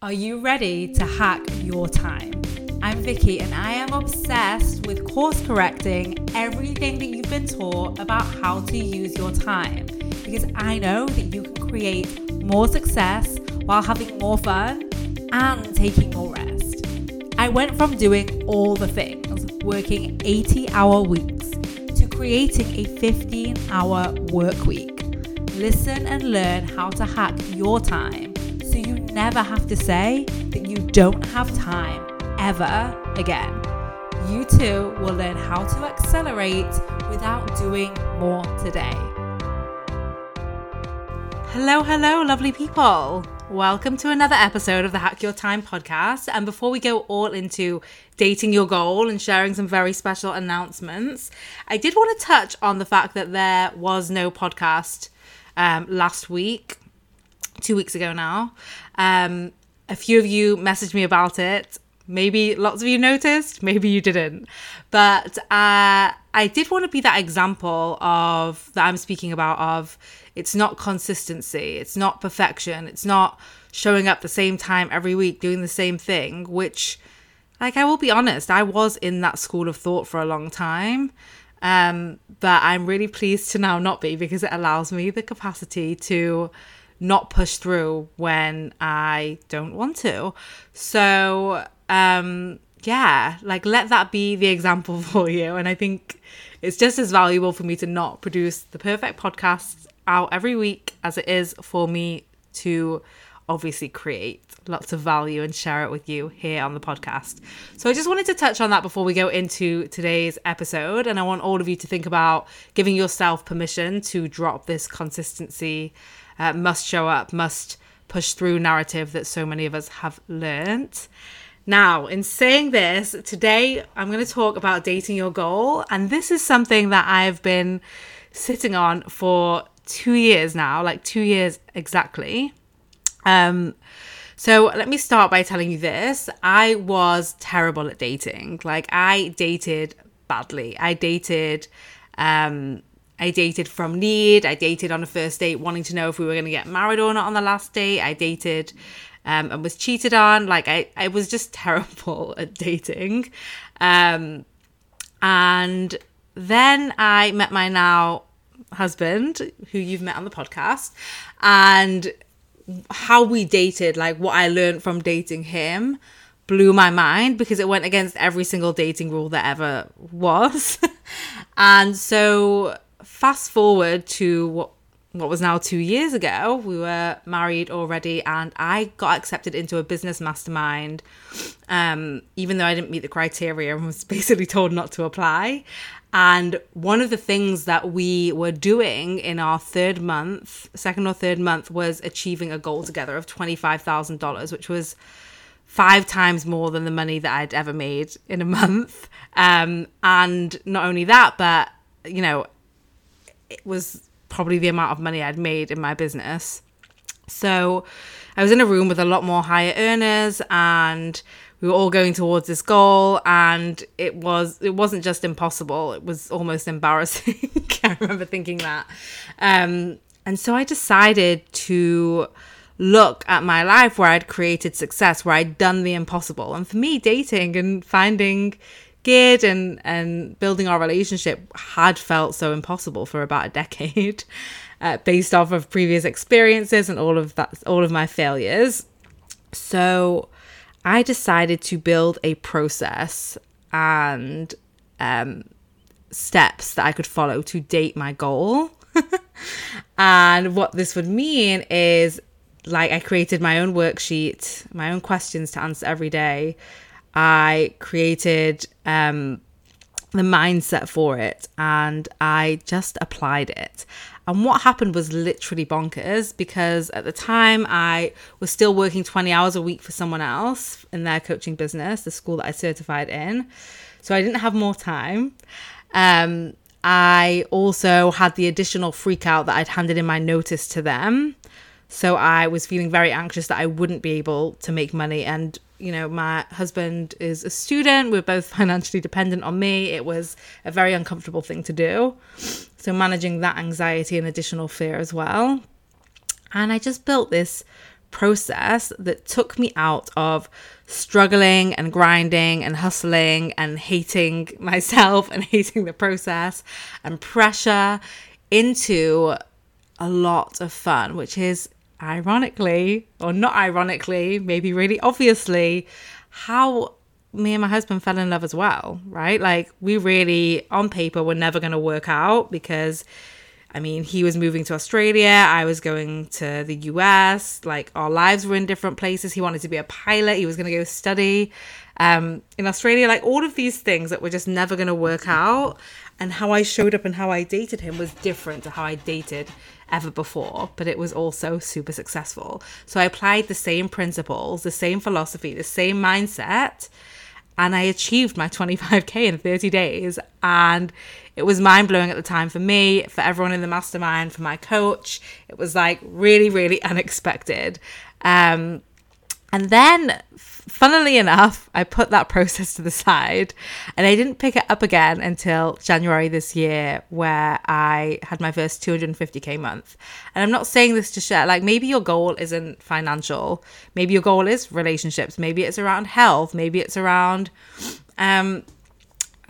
Are you ready to hack your time? I'm Vicky and I am obsessed with course correcting everything that you've been taught about how to use your time because I know that you can create more success while having more fun and taking more rest. I went from doing all the things, working 80 hour weeks, to creating a 15 hour work week. Listen and learn how to hack your time so you never have to say that you don't have time ever again. You too will learn how to accelerate without doing more today. Hello, hello, lovely people. Welcome to another episode of the Hack Your Time podcast. And before we go all into dating your goal and sharing some very special announcements, I did want to touch on the fact that there was no podcast um, last week two weeks ago now. Um, a few of you messaged me about it. Maybe lots of you noticed, maybe you didn't. But uh, I did want to be that example of that I'm speaking about of it's not consistency, it's not perfection, it's not showing up the same time every week doing the same thing, which like I will be honest, I was in that school of thought for a long time. Um, but I'm really pleased to now not be because it allows me the capacity to not push through when I don't want to. So, um, yeah, like let that be the example for you. And I think it's just as valuable for me to not produce the perfect podcast out every week as it is for me to obviously create lots of value and share it with you here on the podcast. So I just wanted to touch on that before we go into today's episode. And I want all of you to think about giving yourself permission to drop this consistency uh, must show up, must push through narrative that so many of us have learnt. Now, in saying this, today I'm going to talk about dating your goal. And this is something that I've been sitting on for two years now, like two years exactly. Um, so let me start by telling you this. I was terrible at dating. Like I dated badly. I dated um I dated from need. I dated on a first date wanting to know if we were going to get married or not on the last date. I dated um, and was cheated on. Like I, I was just terrible at dating. Um, and then I met my now husband, who you've met on the podcast, and how we dated, like what I learned from dating him blew my mind because it went against every single dating rule that ever was. and so fast forward to what what was now two years ago, we were married already, and I got accepted into a business mastermind, um, even though I didn't meet the criteria and was basically told not to apply. And one of the things that we were doing in our third month, second or third month, was achieving a goal together of $25,000, which was five times more than the money that I'd ever made in a month. Um, and not only that, but, you know, it was probably the amount of money I'd made in my business. So I was in a room with a lot more higher earners and we were all going towards this goal and it was it wasn't just impossible it was almost embarrassing. I remember thinking that. Um, and so i decided to look at my life where i'd created success where i'd done the impossible. And for me dating and finding gid and and building our relationship had felt so impossible for about a decade uh, based off of previous experiences and all of that all of my failures. So i decided to build a process and um, steps that i could follow to date my goal. And what this would mean is like i created my own worksheet my own questions to answer every day I created um, the mindset for it and I just applied it. And what happened was literally bonkers because at the time I was still working 20 hours a week for someone else in their coaching business, the school that I certified in. So I didn't have more time. Um, I also had the additional freak out that I'd handed in my notice to them. So I was feeling very anxious that I wouldn't be able to make money. And you know, my husband is a student. We're both financially dependent on me. It was a very uncomfortable thing to do. So, managing that anxiety and additional fear as well. And I just built this process that took me out of struggling and grinding and hustling and hating myself and hating the process and pressure into a lot of fun, which is ironically, or not ironically, maybe really obviously, how me and my husband fell in love as well, right? Like, we really, on paper, were never going to work out because. I mean, he was moving to Australia. I was going to the US. Like, our lives were in different places. He wanted to be a pilot. He was going to go study um, in Australia. Like, all of these things that were just never going to work out. And how I showed up and how I dated him was different to how I dated ever before, but it was also super successful. So I applied the same principles, the same philosophy, the same mindset, and I achieved my 25K in 30 days. And it was mind blowing at the time for me, for everyone in the mastermind, for my coach. It was like really, really unexpected. Um, and then, funnily enough, I put that process to the side and I didn't pick it up again until January this year, where I had my first 250k month. And I'm not saying this to share, like, maybe your goal isn't financial, maybe your goal is relationships, maybe it's around health, maybe it's around um,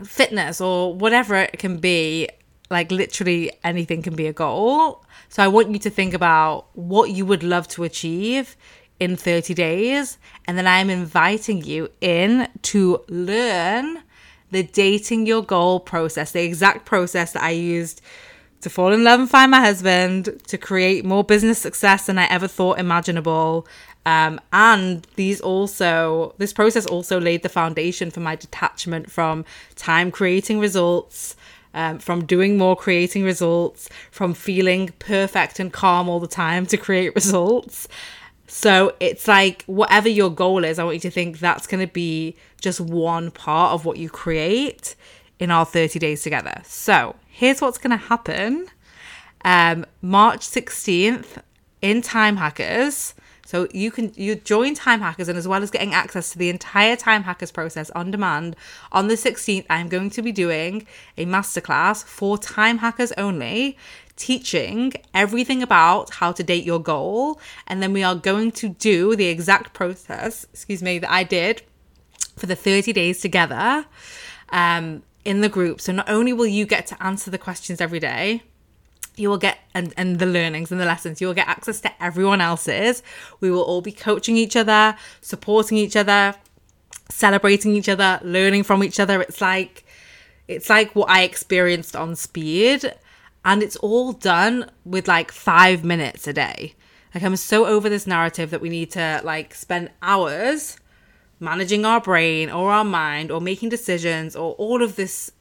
fitness or whatever it can be. Like, literally anything can be a goal. So, I want you to think about what you would love to achieve in 30 days. And then I'm inviting you in to learn the dating your goal process, the exact process that I used to fall in love and find my husband, to create more business success than I ever thought imaginable. Um, and these also, this process also laid the foundation for my detachment from time creating results. Um, from doing more creating results, from feeling perfect and calm all the time to create results. So it's like whatever your goal is, I want you to think that's going to be just one part of what you create in our 30 days together. So here's what's going to happen. Um, March 16th in Time Hackers. So you can you join Time Hackers and as well as getting access to the entire Time Hackers process on demand, on the 16th I'm going to be doing a masterclass for Time Hackers only teaching everything about how to date your goal. And then we are going to do the exact process, excuse me, that I did for the 30 days together um, in the group. So not only will you get to answer the questions every day, you will get and, and the learnings and the lessons you will get access to everyone else's we will all be coaching each other supporting each other celebrating each other learning from each other it's like it's like what i experienced on speed and it's all done with like five minutes a day. Like, I'm so over this narrative that we need to like spend hours managing our brain or our mind or making decisions or all of this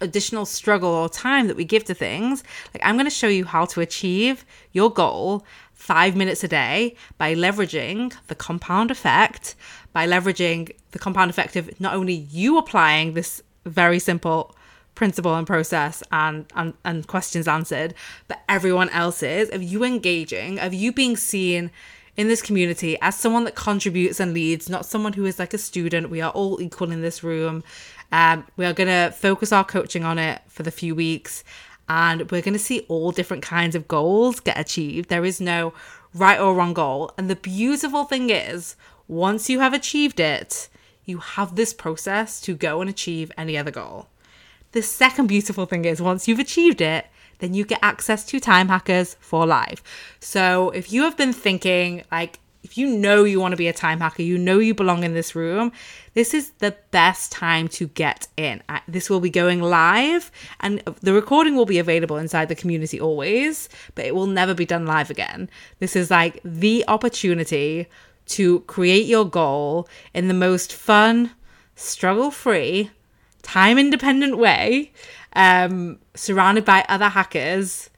additional struggle or time that we give to things. Like, I'm going to show you how to achieve your goal five minutes a day by leveraging the compound effect, by leveraging the compound effect of not only you applying this very simple principle and process and, and and questions answered. But everyone else's of you engaging of you being seen in this community as someone that contributes and leads not someone who is like a student. We are all equal in this room. Um, we are going to focus our coaching on it for the few weeks and we're going to see all different kinds of goals get achieved. There is no right or wrong goal. And the beautiful thing is once you have achieved it you have this process to go and achieve any other goal the second beautiful thing is once you've achieved it, then you get access to Time Hackers for life. So if you have been thinking, like, if you know you want to be a time hacker, you know you belong in this room, this is the best time to get in. Uh, this will be going live and the recording will be available inside the community always, but it will never be done live again. This is like the opportunity to create your goal in the most fun, struggle free, time independent way, um, surrounded by other hackers,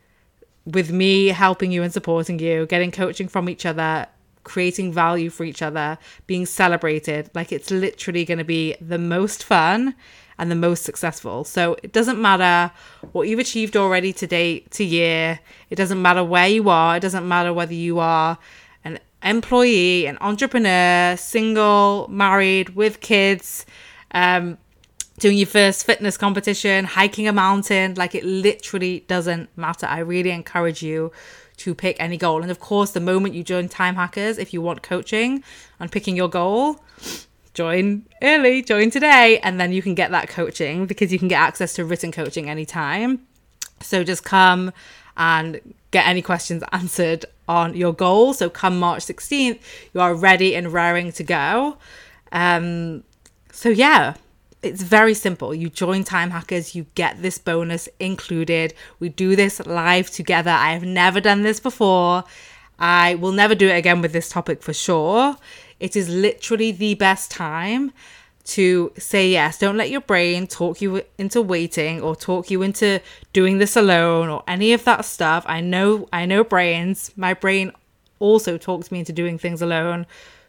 with me helping you and supporting you, getting coaching from each other, creating value for each other, being celebrated. Like it's literally going to be the most fun and the most successful. So it doesn't matter what you've achieved already to date, to year. It doesn't matter where you are. It doesn't matter whether you are an employee, an entrepreneur, single, married, with kids. Um, doing your first fitness competition, hiking a mountain, like it literally doesn't matter. I really encourage you to pick any goal. And of course, the moment you join Time Hackers, if you want coaching on picking your goal, join early, join today, and then you can get that coaching because you can get access to written coaching anytime. So just come and get any questions answered on your goal. So come March 16th, you are ready and raring to go. Um, so yeah, it's very simple. You join Time Hackers, you get this bonus included. We do this live together. I have never done this before. I will never do it again with this topic for sure. It is literally the best time to say yes. Don't let your brain talk you into waiting or talk you into doing this alone or any of that stuff. I know I know brains. My brain also talks me into doing things alone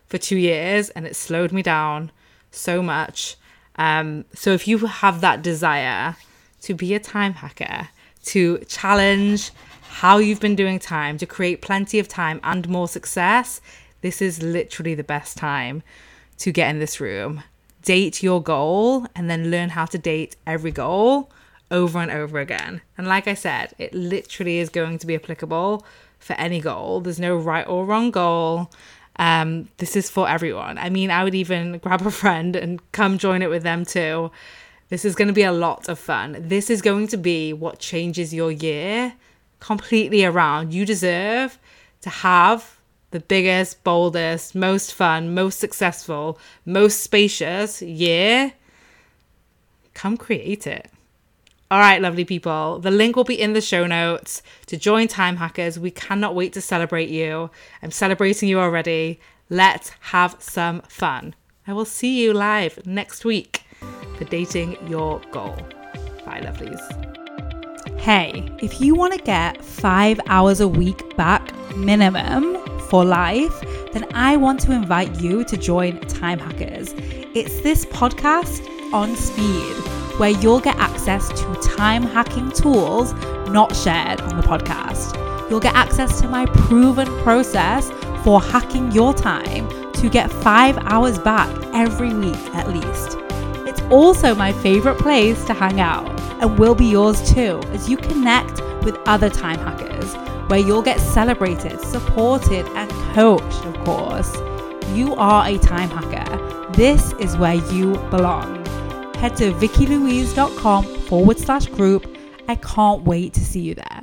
for 2 years and it slowed me down so much. Um, so if you have that desire to be a time hacker, to challenge how you've been doing time, to create plenty of time and more success, this is literally the best time to get in this room. Date your goal and then learn how to date every goal over and over again. And like I said, it literally is going to be applicable for any goal. There's no right or wrong goal. Um, this is for everyone. I mean, I would even grab a friend and come join it with them too. This is going to be a lot of fun. This is going to be what changes your year completely around. You deserve to have the biggest, boldest, most fun, most successful, most spacious year. Come create it. All right, lovely people. The link will be in the show notes to join Time Hackers. We cannot wait to celebrate you. I'm celebrating you already. Let's have some fun. I will see you live next week for Dating Your Goal. Bye, lovelies. Hey, if you want to get five hours a week back minimum for life, then I want to invite you to join Time Hackers. It's this podcast on speed where you'll get access to time hacking tools not shared on the podcast. You'll get access to my proven process for hacking your time to get five hours back every week at least. It's also my favorite place to hang out and will be yours too as you connect with other time hackers where you'll get celebrated, supported, and coached, of course. You are a time hacker. This is where you belong head to vickylouise.com forward slash group. I can't wait to see you there.